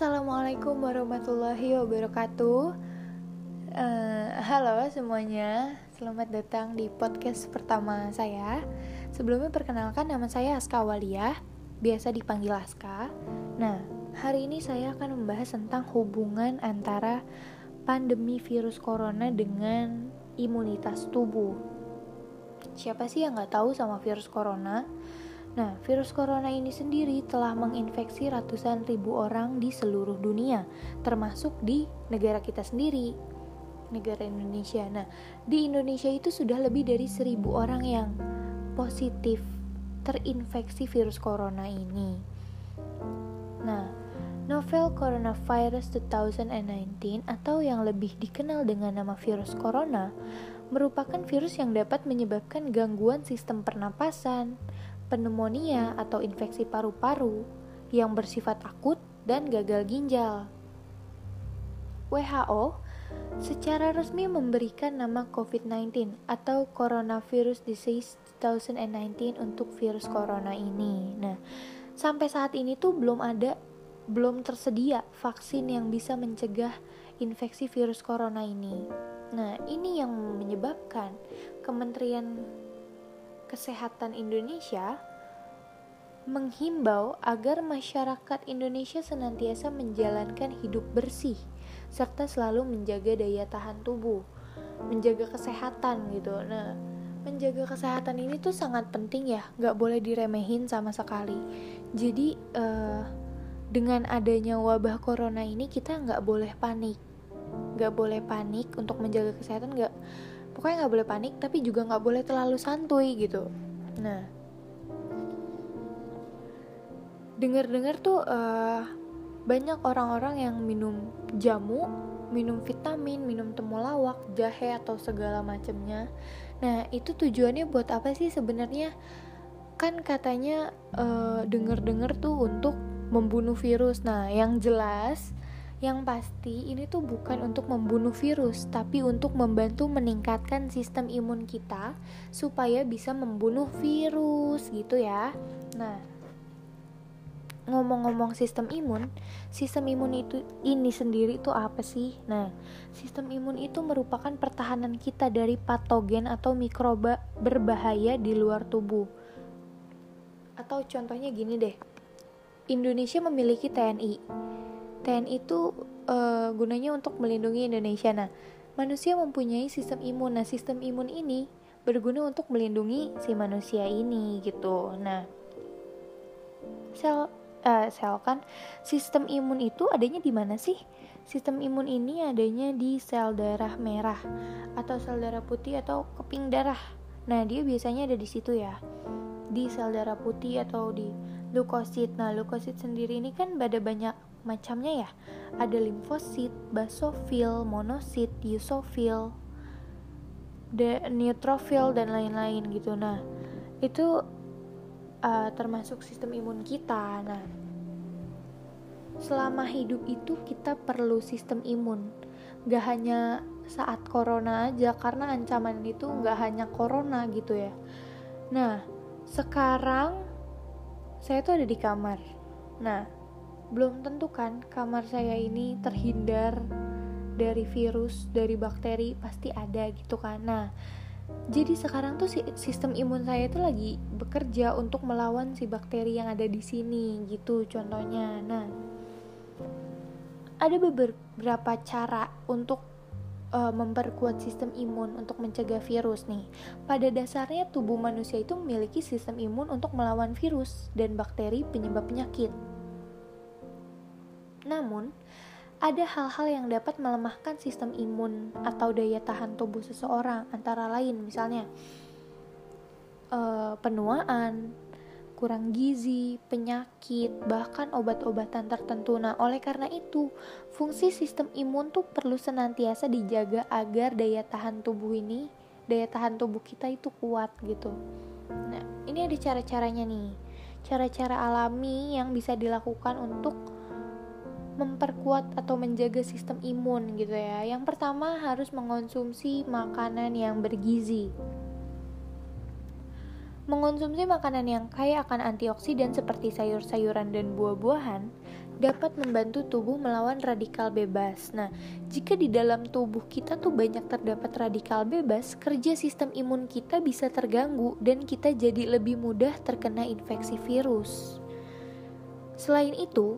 Assalamualaikum warahmatullahi wabarakatuh. Uh, halo semuanya, selamat datang di podcast pertama saya. Sebelumnya perkenalkan nama saya Aska Walia, biasa dipanggil Aska. Nah, hari ini saya akan membahas tentang hubungan antara pandemi virus corona dengan imunitas tubuh. Siapa sih yang nggak tahu sama virus corona? Nah, virus corona ini sendiri telah menginfeksi ratusan ribu orang di seluruh dunia, termasuk di negara kita sendiri, negara Indonesia. Nah, di Indonesia itu sudah lebih dari seribu orang yang positif terinfeksi virus corona ini. Nah, novel coronavirus 2019 atau yang lebih dikenal dengan nama virus corona merupakan virus yang dapat menyebabkan gangguan sistem pernapasan, pneumonia atau infeksi paru-paru yang bersifat akut dan gagal ginjal. WHO secara resmi memberikan nama COVID-19 atau Coronavirus Disease 2019 untuk virus corona ini. Nah, sampai saat ini tuh belum ada belum tersedia vaksin yang bisa mencegah infeksi virus corona ini. Nah, ini yang menyebabkan Kementerian Kesehatan Indonesia menghimbau agar masyarakat Indonesia senantiasa menjalankan hidup bersih serta selalu menjaga daya tahan tubuh, menjaga kesehatan gitu. Nah, menjaga kesehatan ini tuh sangat penting ya, nggak boleh diremehin sama sekali. Jadi uh, dengan adanya wabah corona ini kita nggak boleh panik, nggak boleh panik untuk menjaga kesehatan nggak pokoknya nggak boleh panik tapi juga nggak boleh terlalu santuy gitu. Nah dengar-dengar tuh uh, banyak orang-orang yang minum jamu minum vitamin minum temulawak jahe atau segala macamnya nah itu tujuannya buat apa sih sebenarnya? Kan katanya uh, denger-dengar tuh untuk membunuh virus. Nah yang jelas yang pasti ini tuh bukan untuk membunuh virus, tapi untuk membantu meningkatkan sistem imun kita supaya bisa membunuh virus gitu ya. Nah, ngomong-ngomong sistem imun, sistem imun itu ini sendiri itu apa sih? Nah, sistem imun itu merupakan pertahanan kita dari patogen atau mikroba berbahaya di luar tubuh. Atau contohnya gini deh. Indonesia memiliki TNI TNI itu uh, gunanya untuk melindungi Indonesia. Nah, manusia mempunyai sistem imun. Nah, sistem imun ini berguna untuk melindungi si manusia ini gitu. Nah, sel uh, sel kan sistem imun itu adanya di mana sih? Sistem imun ini adanya di sel darah merah atau sel darah putih atau keping darah. Nah, dia biasanya ada di situ ya. Di sel darah putih atau di leukosit. Nah, leukosit sendiri ini kan ada banyak macamnya ya ada limfosit, basofil, monosit, eosofil, neutrofil dan lain-lain gitu. Nah, itu uh, termasuk sistem imun kita. Nah, selama hidup itu kita perlu sistem imun. Gak hanya saat corona aja, karena ancaman itu gak hanya corona gitu ya. Nah, sekarang saya tuh ada di kamar. Nah, belum tentu kan kamar saya ini terhindar dari virus, dari bakteri pasti ada gitu kan. Nah, jadi sekarang tuh sistem imun saya itu lagi bekerja untuk melawan si bakteri yang ada di sini gitu contohnya. Nah, ada beberapa cara untuk uh, memperkuat sistem imun untuk mencegah virus nih. Pada dasarnya tubuh manusia itu memiliki sistem imun untuk melawan virus dan bakteri penyebab penyakit. Namun, ada hal-hal yang dapat melemahkan sistem imun atau daya tahan tubuh seseorang, antara lain misalnya uh, penuaan, kurang gizi, penyakit, bahkan obat-obatan tertentu. Nah, oleh karena itu, fungsi sistem imun tuh perlu senantiasa dijaga agar daya tahan tubuh ini, daya tahan tubuh kita itu kuat gitu. Nah, ini ada cara-caranya nih. Cara-cara alami yang bisa dilakukan untuk memperkuat atau menjaga sistem imun gitu ya. Yang pertama harus mengonsumsi makanan yang bergizi. Mengonsumsi makanan yang kaya akan antioksidan seperti sayur-sayuran dan buah-buahan dapat membantu tubuh melawan radikal bebas. Nah, jika di dalam tubuh kita tuh banyak terdapat radikal bebas, kerja sistem imun kita bisa terganggu dan kita jadi lebih mudah terkena infeksi virus. Selain itu,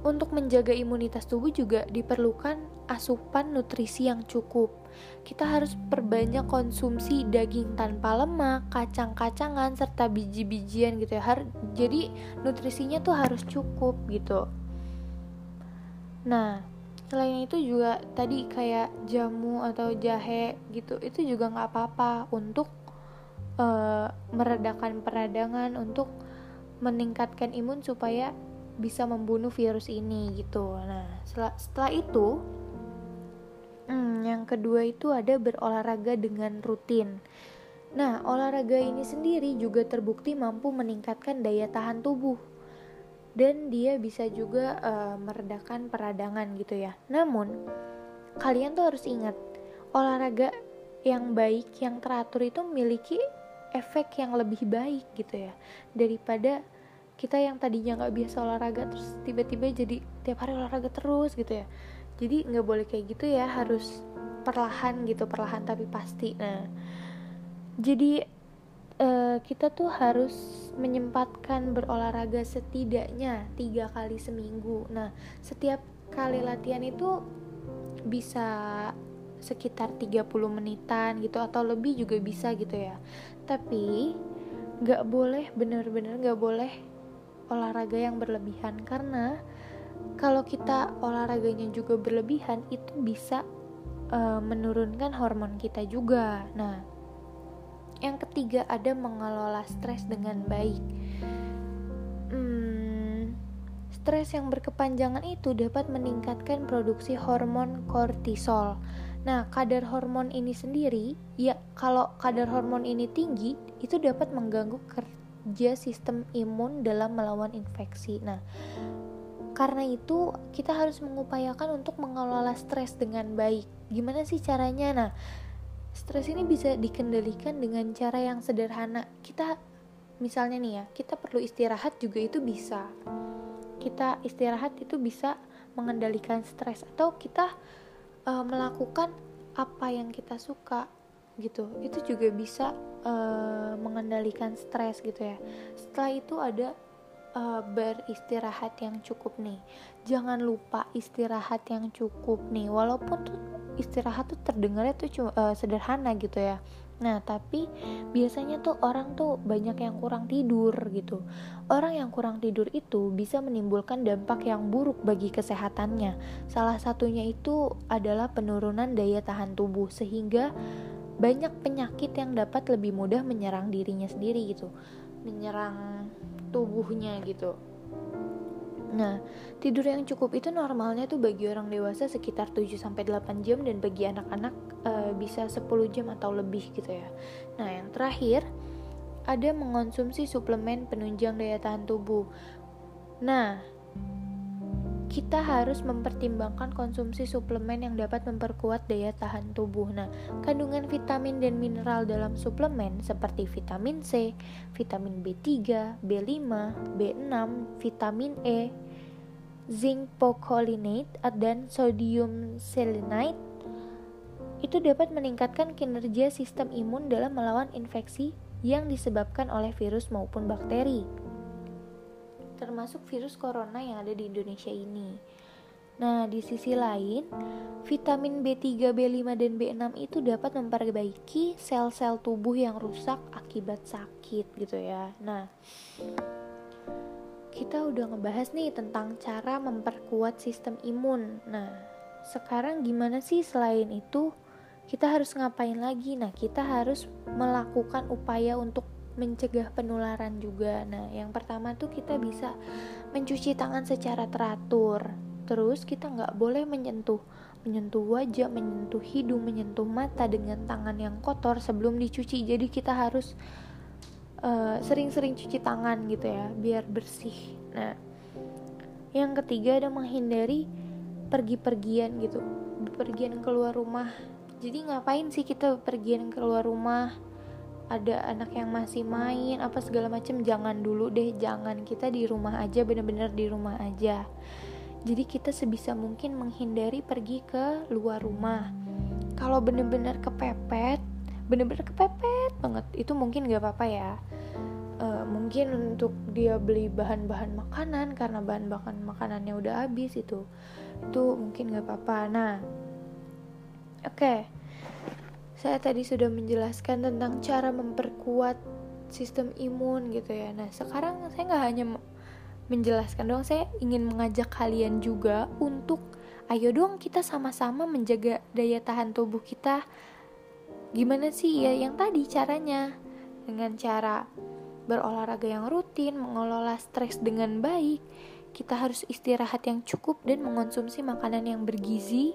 untuk menjaga imunitas tubuh juga diperlukan asupan nutrisi yang cukup. Kita harus perbanyak konsumsi daging tanpa lemak, kacang-kacangan serta biji-bijian gitu ya. Jadi nutrisinya tuh harus cukup gitu. Nah, selain itu juga tadi kayak jamu atau jahe gitu, itu juga nggak apa-apa untuk uh, meredakan peradangan, untuk meningkatkan imun supaya bisa membunuh virus ini gitu. Nah, setelah, setelah itu, hmm, yang kedua itu ada berolahraga dengan rutin. Nah, olahraga ini sendiri juga terbukti mampu meningkatkan daya tahan tubuh dan dia bisa juga uh, meredakan peradangan gitu ya. Namun, kalian tuh harus ingat, olahraga yang baik, yang teratur itu memiliki efek yang lebih baik gitu ya daripada kita yang tadinya nggak biasa olahraga terus tiba-tiba jadi tiap hari olahraga terus gitu ya. Jadi nggak boleh kayak gitu ya harus perlahan gitu perlahan tapi pasti. Nah jadi uh, kita tuh harus menyempatkan berolahraga setidaknya tiga kali seminggu. Nah setiap kali latihan itu bisa sekitar 30 menitan gitu atau lebih juga bisa gitu ya. Tapi nggak boleh bener-bener nggak boleh olahraga yang berlebihan karena kalau kita olahraganya juga berlebihan itu bisa uh, menurunkan hormon kita juga. Nah, yang ketiga ada mengelola stres dengan baik. Hmm, stres yang berkepanjangan itu dapat meningkatkan produksi hormon kortisol. Nah, kadar hormon ini sendiri, ya kalau kadar hormon ini tinggi, itu dapat mengganggu kerja sistem imun dalam melawan infeksi. Nah, karena itu kita harus mengupayakan untuk mengelola stres dengan baik. Gimana sih caranya? Nah, stres ini bisa dikendalikan dengan cara yang sederhana. Kita misalnya nih ya, kita perlu istirahat juga itu bisa. Kita istirahat itu bisa mengendalikan stres atau kita uh, melakukan apa yang kita suka gitu. Itu juga bisa uh, mengendalikan stres gitu ya setelah itu ada uh, beristirahat yang cukup nih jangan lupa istirahat yang cukup nih walaupun tuh istirahat tuh terdengarnya tuh cuma, uh, sederhana gitu ya Nah, tapi biasanya tuh orang tuh banyak yang kurang tidur gitu. Orang yang kurang tidur itu bisa menimbulkan dampak yang buruk bagi kesehatannya. Salah satunya itu adalah penurunan daya tahan tubuh sehingga banyak penyakit yang dapat lebih mudah menyerang dirinya sendiri gitu menyerang tubuhnya gitu Nah, tidur yang cukup itu normalnya tuh bagi orang dewasa sekitar 7 sampai 8 jam dan bagi anak-anak e, bisa 10 jam atau lebih gitu ya. Nah, yang terakhir ada mengonsumsi suplemen penunjang daya tahan tubuh. Nah, kita harus mempertimbangkan konsumsi suplemen yang dapat memperkuat daya tahan tubuh. Nah, kandungan vitamin dan mineral dalam suplemen seperti vitamin C, vitamin B3, B5, B6, vitamin E, zinc pocolinate, dan sodium selenite itu dapat meningkatkan kinerja sistem imun dalam melawan infeksi yang disebabkan oleh virus maupun bakteri termasuk virus corona yang ada di Indonesia ini. Nah, di sisi lain, vitamin B3, B5, dan B6 itu dapat memperbaiki sel-sel tubuh yang rusak akibat sakit gitu ya. Nah, kita udah ngebahas nih tentang cara memperkuat sistem imun. Nah, sekarang gimana sih selain itu? Kita harus ngapain lagi? Nah, kita harus melakukan upaya untuk mencegah penularan juga. Nah, yang pertama tuh kita bisa mencuci tangan secara teratur. Terus kita nggak boleh menyentuh menyentuh wajah, menyentuh hidung, menyentuh mata dengan tangan yang kotor sebelum dicuci. Jadi kita harus eh, sering-sering uh, cuci tangan gitu ya, biar bersih. Nah, yang ketiga ada menghindari pergi-pergian gitu, pergian keluar rumah. Jadi ngapain sih kita pergian keluar rumah? Ada anak yang masih main apa segala macam jangan dulu deh jangan kita di rumah aja bener-bener di rumah aja Jadi kita sebisa mungkin menghindari pergi ke luar rumah. Kalau bener-bener kepepet, bener-bener kepepet banget, itu mungkin gak apa-apa ya. Uh, mungkin untuk dia beli bahan-bahan makanan karena bahan-bahan makanannya udah habis itu, itu mungkin gak apa-apa. Nah, oke, okay. Saya tadi sudah menjelaskan tentang cara memperkuat sistem imun gitu ya. Nah, sekarang saya nggak hanya menjelaskan doang saya ingin mengajak kalian juga untuk ayo dong kita sama-sama menjaga daya tahan tubuh kita. Gimana sih ya yang tadi caranya? Dengan cara berolahraga yang rutin mengelola stres dengan baik kita harus istirahat yang cukup dan mengonsumsi makanan yang bergizi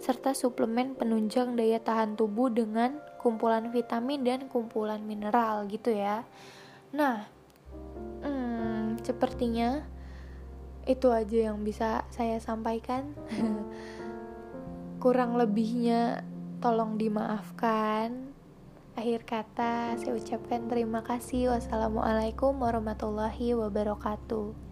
serta suplemen penunjang daya tahan tubuh dengan kumpulan vitamin dan kumpulan mineral gitu ya. Nah, Sepertinya itu aja yang bisa saya sampaikan. Kurang lebihnya tolong dimaafkan. Akhir kata saya ucapkan terima kasih. Wassalamualaikum warahmatullahi wabarakatuh.